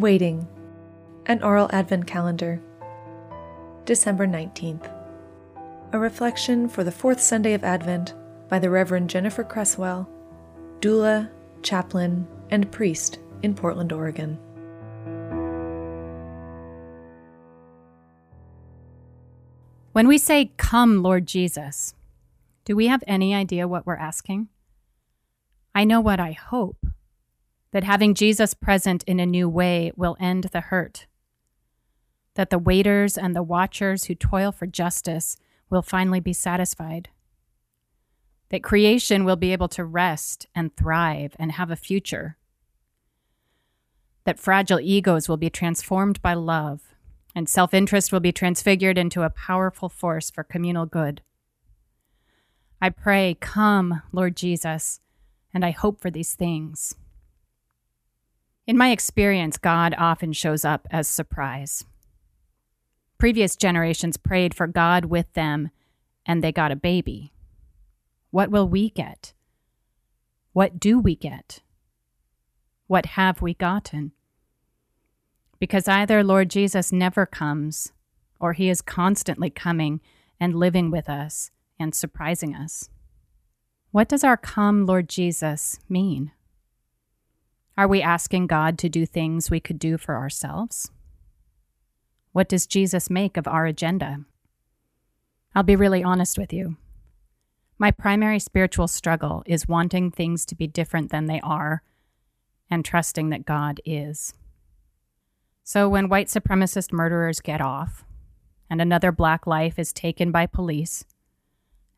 Waiting, an oral Advent calendar. December 19th. A reflection for the fourth Sunday of Advent by the Reverend Jennifer Cresswell, doula, chaplain, and priest in Portland, Oregon. When we say, Come, Lord Jesus, do we have any idea what we're asking? I know what I hope that having Jesus present in a new way will end the hurt, that the waiters and the watchers who toil for justice will finally be satisfied, that creation will be able to rest and thrive and have a future, that fragile egos will be transformed by love, and self interest will be transfigured into a powerful force for communal good. I pray, Come, Lord Jesus, and I hope for these things. In my experience, God often shows up as surprise. Previous generations prayed for God with them, and they got a baby. What will we get? What do we get? What have we gotten? Because either Lord Jesus never comes, or he is constantly coming and living with us and surprising us. What does our come, Lord Jesus, mean? Are we asking God to do things we could do for ourselves? What does Jesus make of our agenda? I'll be really honest with you. My primary spiritual struggle is wanting things to be different than they are and trusting that God is. So when white supremacist murderers get off, and another black life is taken by police,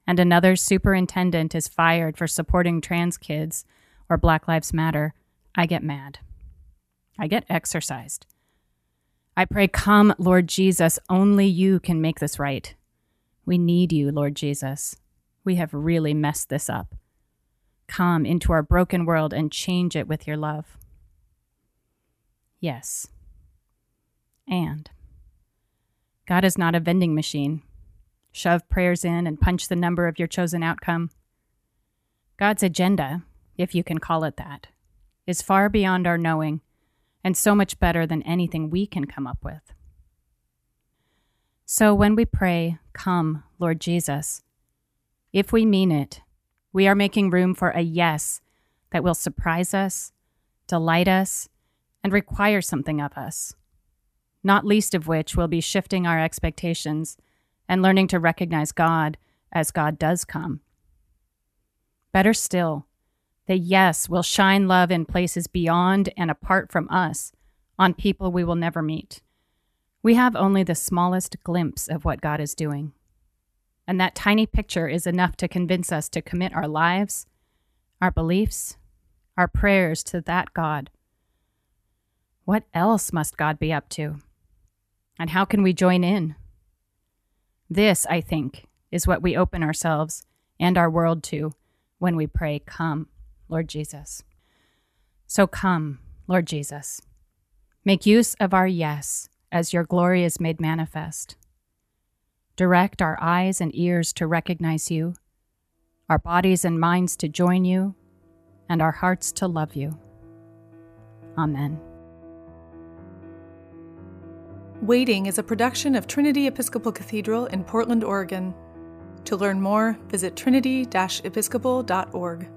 and another superintendent is fired for supporting trans kids or Black Lives Matter, I get mad. I get exercised. I pray, Come, Lord Jesus, only you can make this right. We need you, Lord Jesus. We have really messed this up. Come into our broken world and change it with your love. Yes. And God is not a vending machine. Shove prayers in and punch the number of your chosen outcome. God's agenda, if you can call it that, is far beyond our knowing and so much better than anything we can come up with. So when we pray, Come, Lord Jesus, if we mean it, we are making room for a yes that will surprise us, delight us, and require something of us, not least of which will be shifting our expectations and learning to recognize God as God does come. Better still, yes will shine love in places beyond and apart from us on people we will never meet. We have only the smallest glimpse of what God is doing. And that tiny picture is enough to convince us to commit our lives, our beliefs, our prayers to that God. What else must God be up to? And how can we join in? This, I think, is what we open ourselves and our world to when we pray, Come. Lord Jesus. So come, Lord Jesus. Make use of our yes as your glory is made manifest. Direct our eyes and ears to recognize you, our bodies and minds to join you, and our hearts to love you. Amen. Waiting is a production of Trinity Episcopal Cathedral in Portland, Oregon. To learn more, visit trinity episcopal.org.